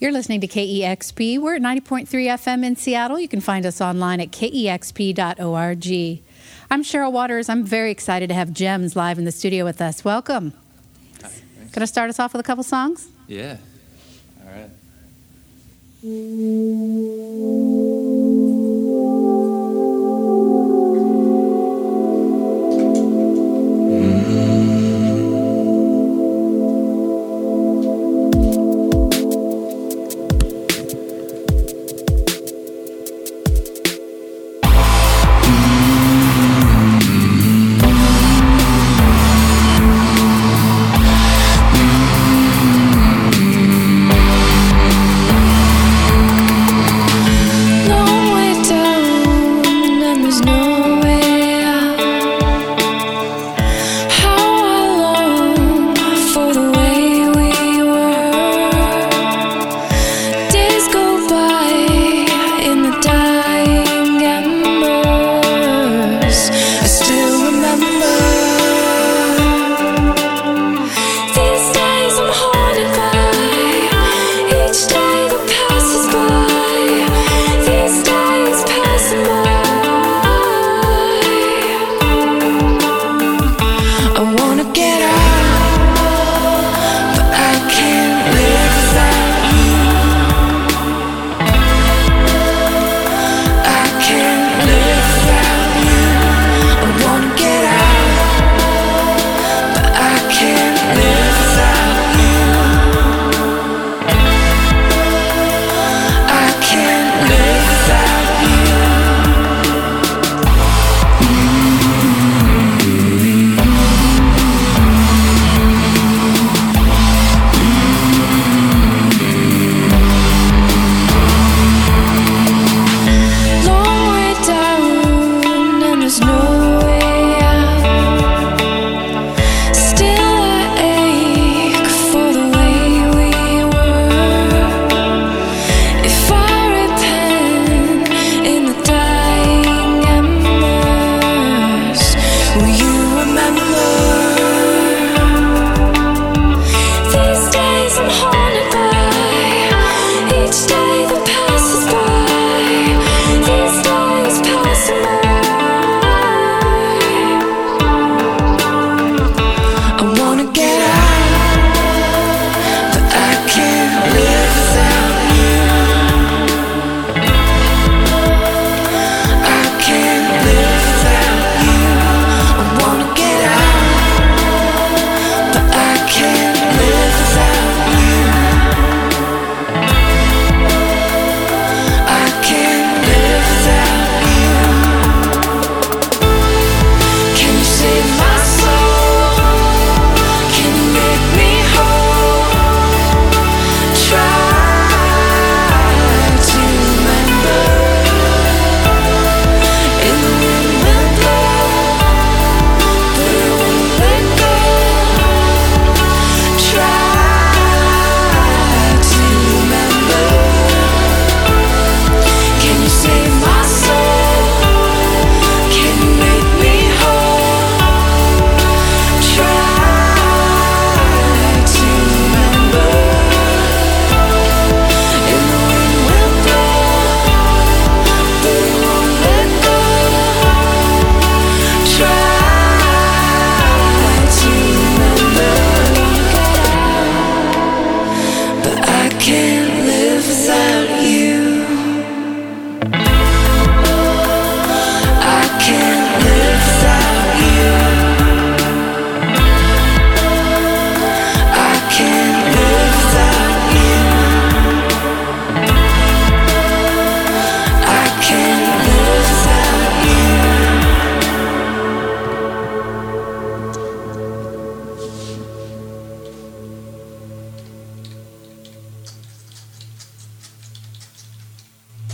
You're listening to KEXP. We're at 90.3 FM in Seattle. You can find us online at kexp.org. I'm Cheryl Waters. I'm very excited to have Gems live in the studio with us. Welcome. Hi, Gonna start us off with a couple songs? Yeah. All right.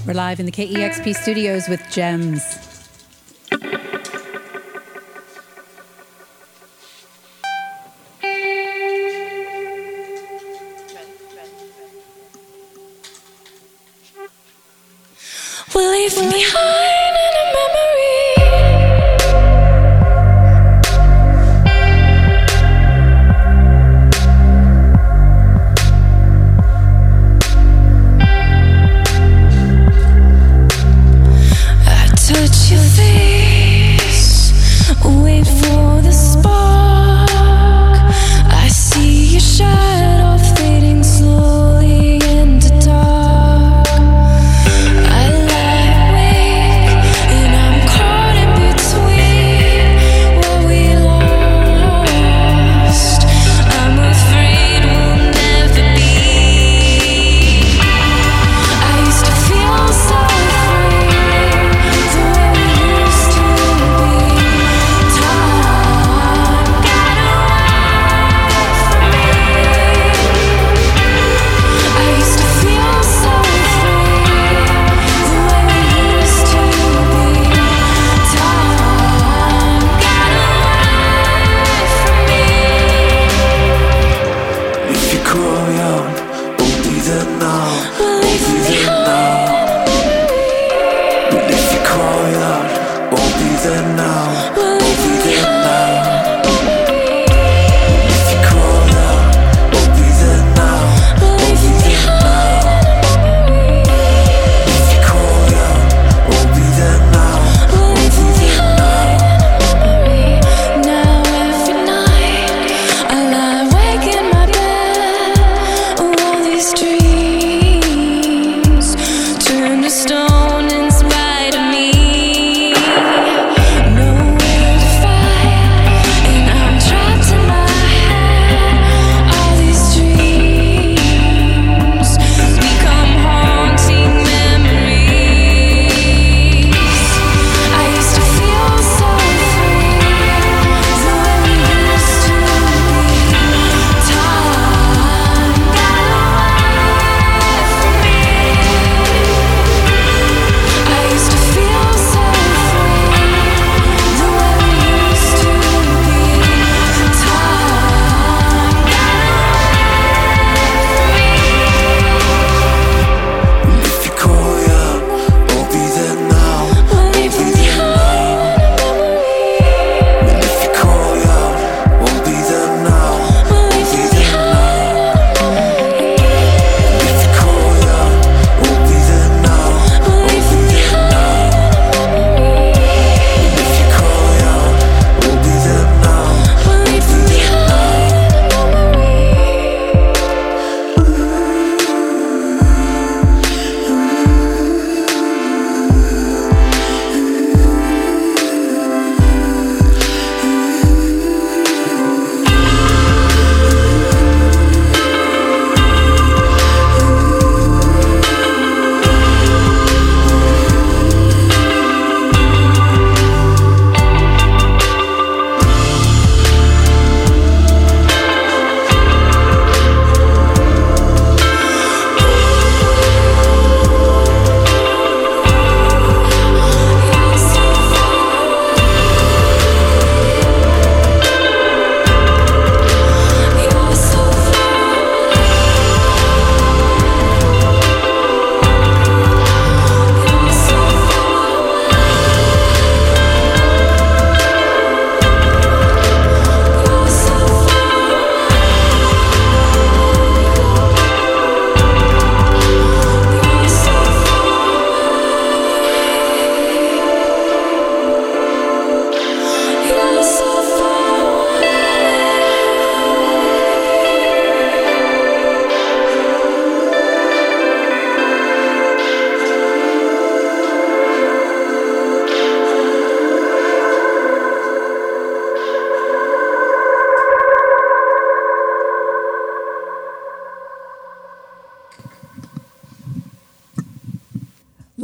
We're live in the KEXP studios with Gems.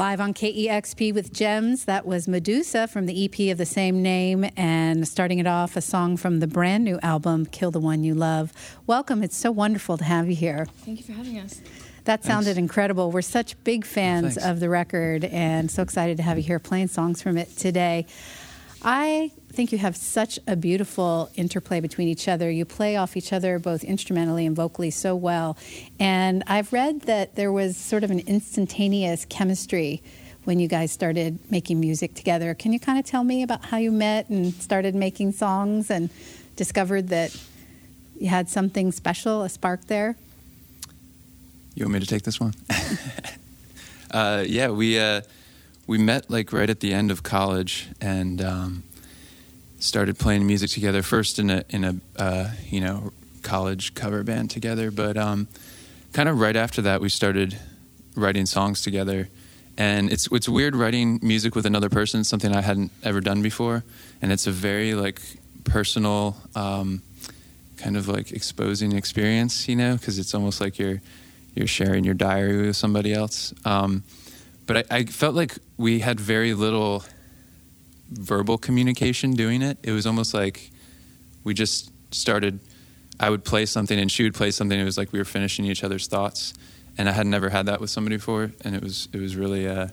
Live on KEXP with Gems, that was Medusa from the EP of the same name, and starting it off, a song from the brand new album, Kill the One You Love. Welcome, it's so wonderful to have you here. Thank you for having us. That sounded incredible. We're such big fans thanks. of the record and so excited to have you here playing songs from it today. I think you have such a beautiful interplay between each other. You play off each other both instrumentally and vocally so well. And I've read that there was sort of an instantaneous chemistry when you guys started making music together. Can you kind of tell me about how you met and started making songs and discovered that you had something special, a spark there? You want me to take this one? uh, yeah, we uh, we met like right at the end of college and um, started playing music together. First in a in a uh, you know college cover band together, but um, kind of right after that we started writing songs together. And it's it's weird writing music with another person. Something I hadn't ever done before, and it's a very like personal. Um, kind of like exposing experience, you know, because it's almost like you're you're sharing your diary with somebody else. Um, but I, I felt like we had very little verbal communication doing it. It was almost like we just started. I would play something and she would play something. It was like we were finishing each other's thoughts, and I had never had that with somebody before, and it was it was really uh,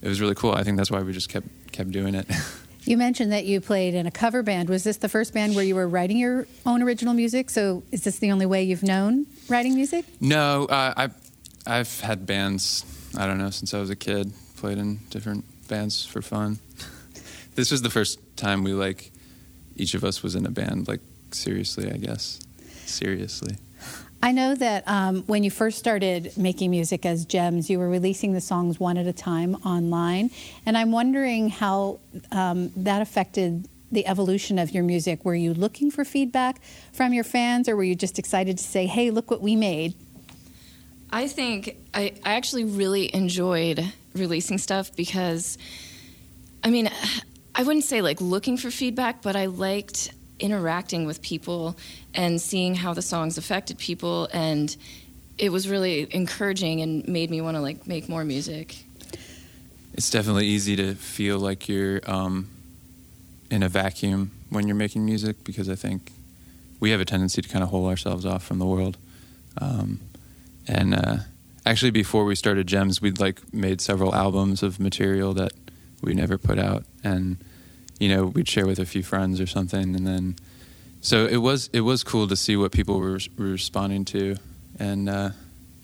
it was really cool. I think that's why we just kept kept doing it. You mentioned that you played in a cover band. Was this the first band where you were writing your own original music? So is this the only way you've known writing music? No, uh, I I've had bands. I don't know since I was a kid. Played in different bands for fun. this was the first time we like each of us was in a band. Like seriously, I guess. Seriously. I know that um, when you first started making music as Gems, you were releasing the songs one at a time online. And I'm wondering how um, that affected the evolution of your music. Were you looking for feedback from your fans, or were you just excited to say, hey, look what we made? I think I, I actually really enjoyed releasing stuff because, I mean, I wouldn't say like looking for feedback, but I liked interacting with people and seeing how the songs affected people. And it was really encouraging and made me want to like make more music. It's definitely easy to feel like you're um, in a vacuum when you're making music because I think we have a tendency to kind of hold ourselves off from the world. Um, and uh, actually, before we started Gems, we'd like made several albums of material that we never put out, and you know we'd share with a few friends or something, and then so it was it was cool to see what people were, were responding to, and uh,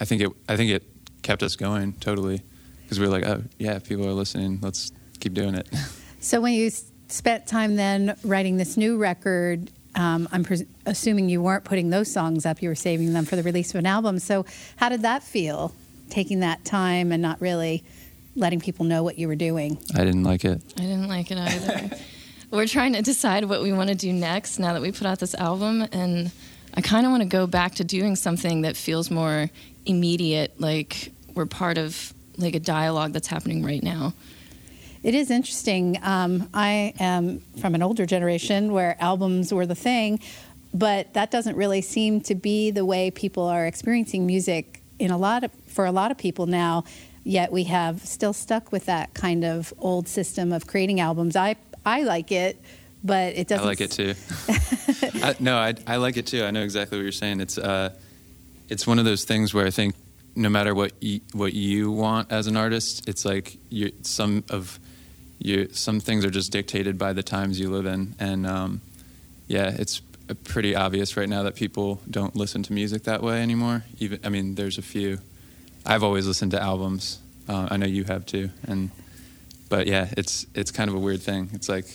I think it I think it kept us going totally. Because we were like, oh yeah, people are listening, let's keep doing it. So when you spent time then writing this new record, um, I'm pres- assuming you weren't putting those songs up; you were saving them for the release of an album. So how did that feel, taking that time and not really letting people know what you were doing? I didn't like it. I didn't like it either. We're trying to decide what we want to do next now that we put out this album, and I kind of want to go back to doing something that feels more immediate, like we're part of like a dialogue that's happening right now. It is interesting. Um, I am from an older generation where albums were the thing, but that doesn't really seem to be the way people are experiencing music in a lot of for a lot of people now. Yet we have still stuck with that kind of old system of creating albums. I I like it, but it doesn't. I like it too. I, no, I, I like it too. I know exactly what you're saying. It's uh, it's one of those things where I think no matter what you, what you want as an artist, it's like you some of you some things are just dictated by the times you live in, and um, yeah, it's pretty obvious right now that people don't listen to music that way anymore. Even I mean, there's a few. I've always listened to albums. Uh, I know you have too, and but yeah, it's it's kind of a weird thing. It's like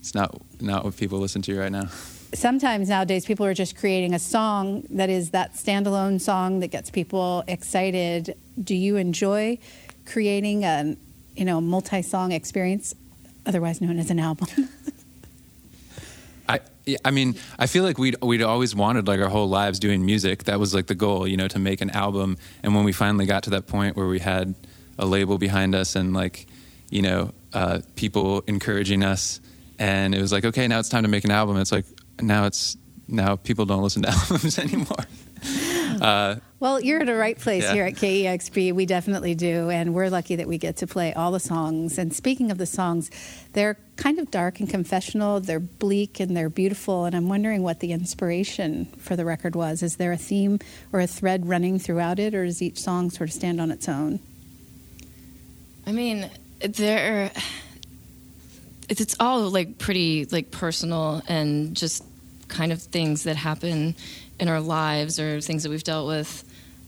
it's not not what people listen to right now. sometimes nowadays people are just creating a song that is that standalone song that gets people excited. Do you enjoy creating a you know multi-song experience, otherwise known as an album? I I mean I feel like we'd we'd always wanted like our whole lives doing music. That was like the goal, you know, to make an album. And when we finally got to that point where we had a label behind us and like you know uh, people encouraging us, and it was like okay, now it's time to make an album. It's like now it's now people don't listen to albums anymore. Uh, Well, you're at the right place Yeah. here at KEXP. We definitely do, and we're lucky that we get to play all the songs. And speaking of the songs, they're kind of dark and confessional. They're bleak and they're beautiful. And I'm wondering what the inspiration for the record was. Is there a theme or a thread running throughout it, or does each song sort of stand on its own? I mean, there. It's, it's all like pretty like personal and just kind of things that happen in our lives or things that we've dealt with.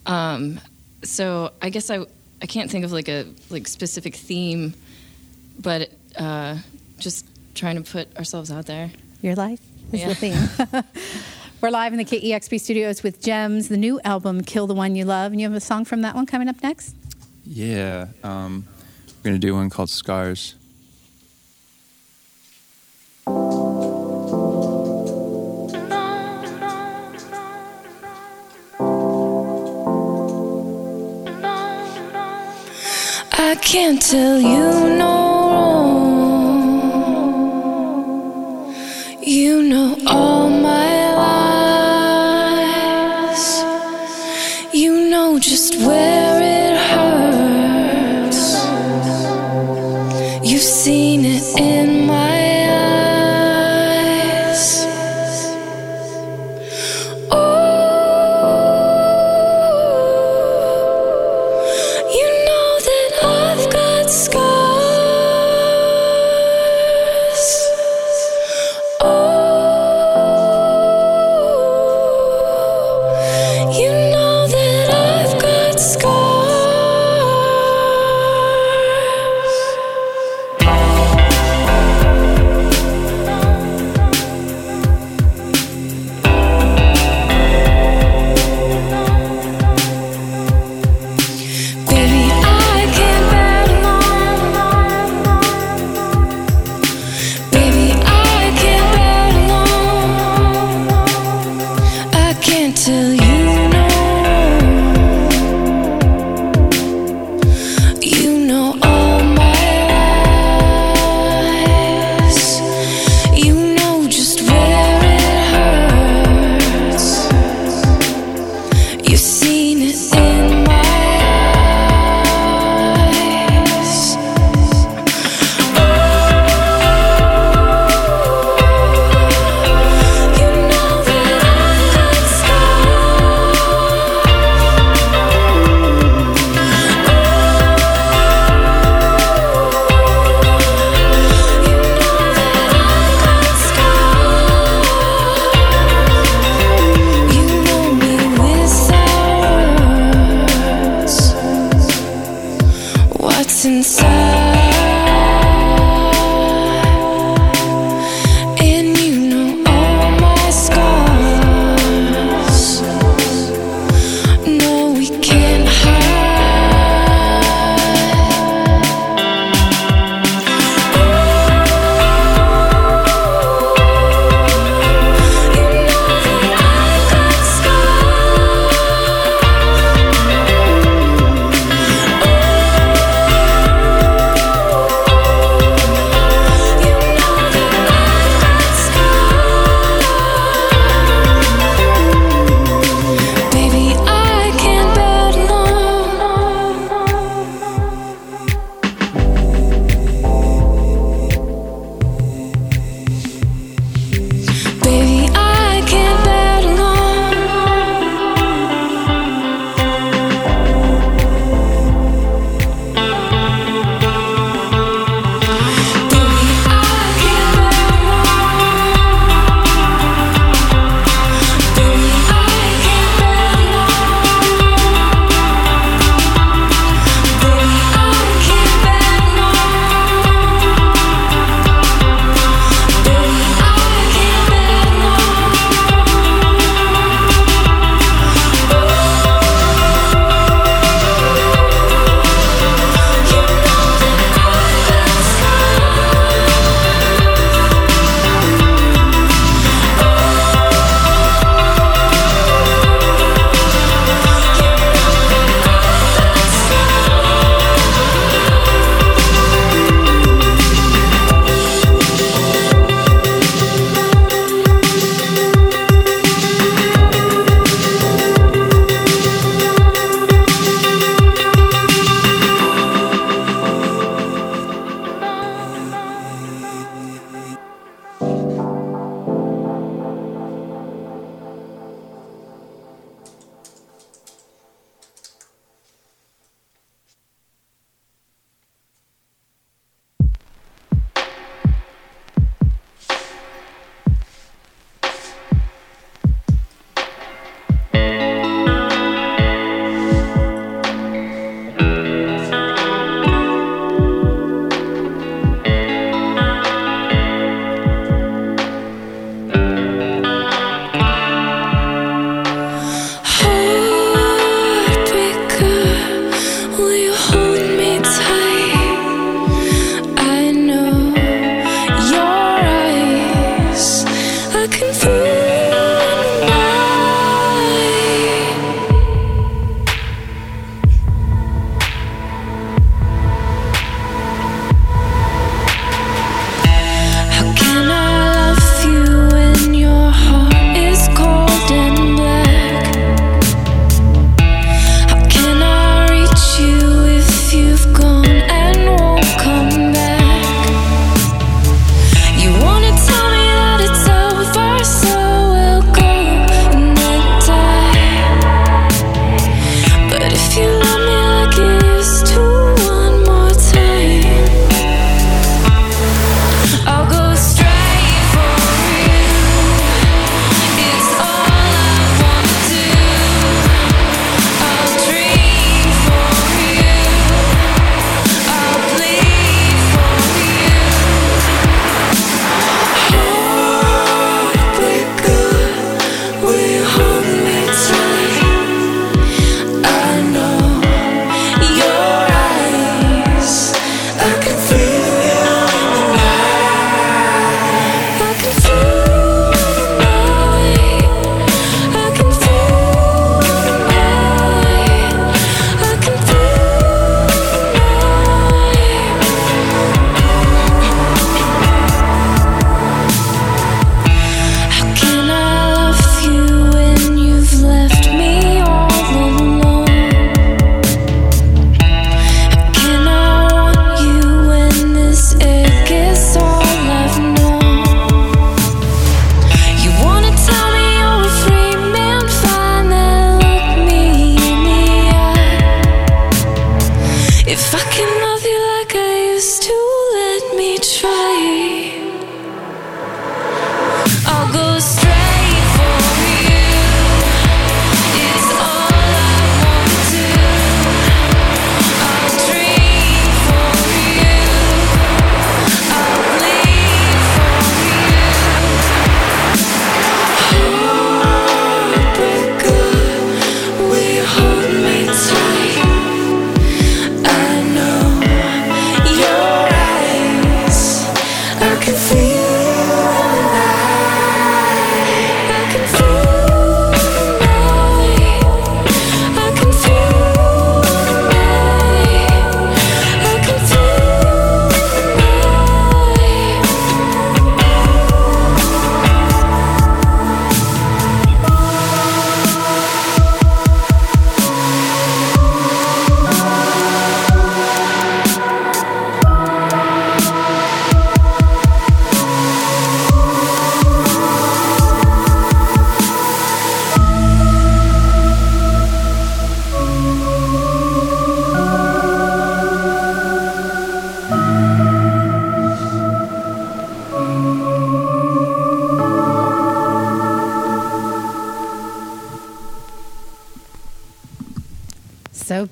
Um, so I guess I I can't think of like a like specific theme, but uh, just trying to put ourselves out there. Your life is Yeah. the theme. We're live in the KEXP studios with Gems, the new album, Kill the One You Love. And you have a song from that one coming up next? yeah, um, we're gonna do one called Scars. I can't tell you no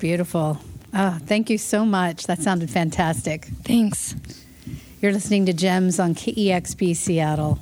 beautiful. Oh, thank you so much. That sounded fantastic. Thanks. You're listening to Gems on KEXP Seattle.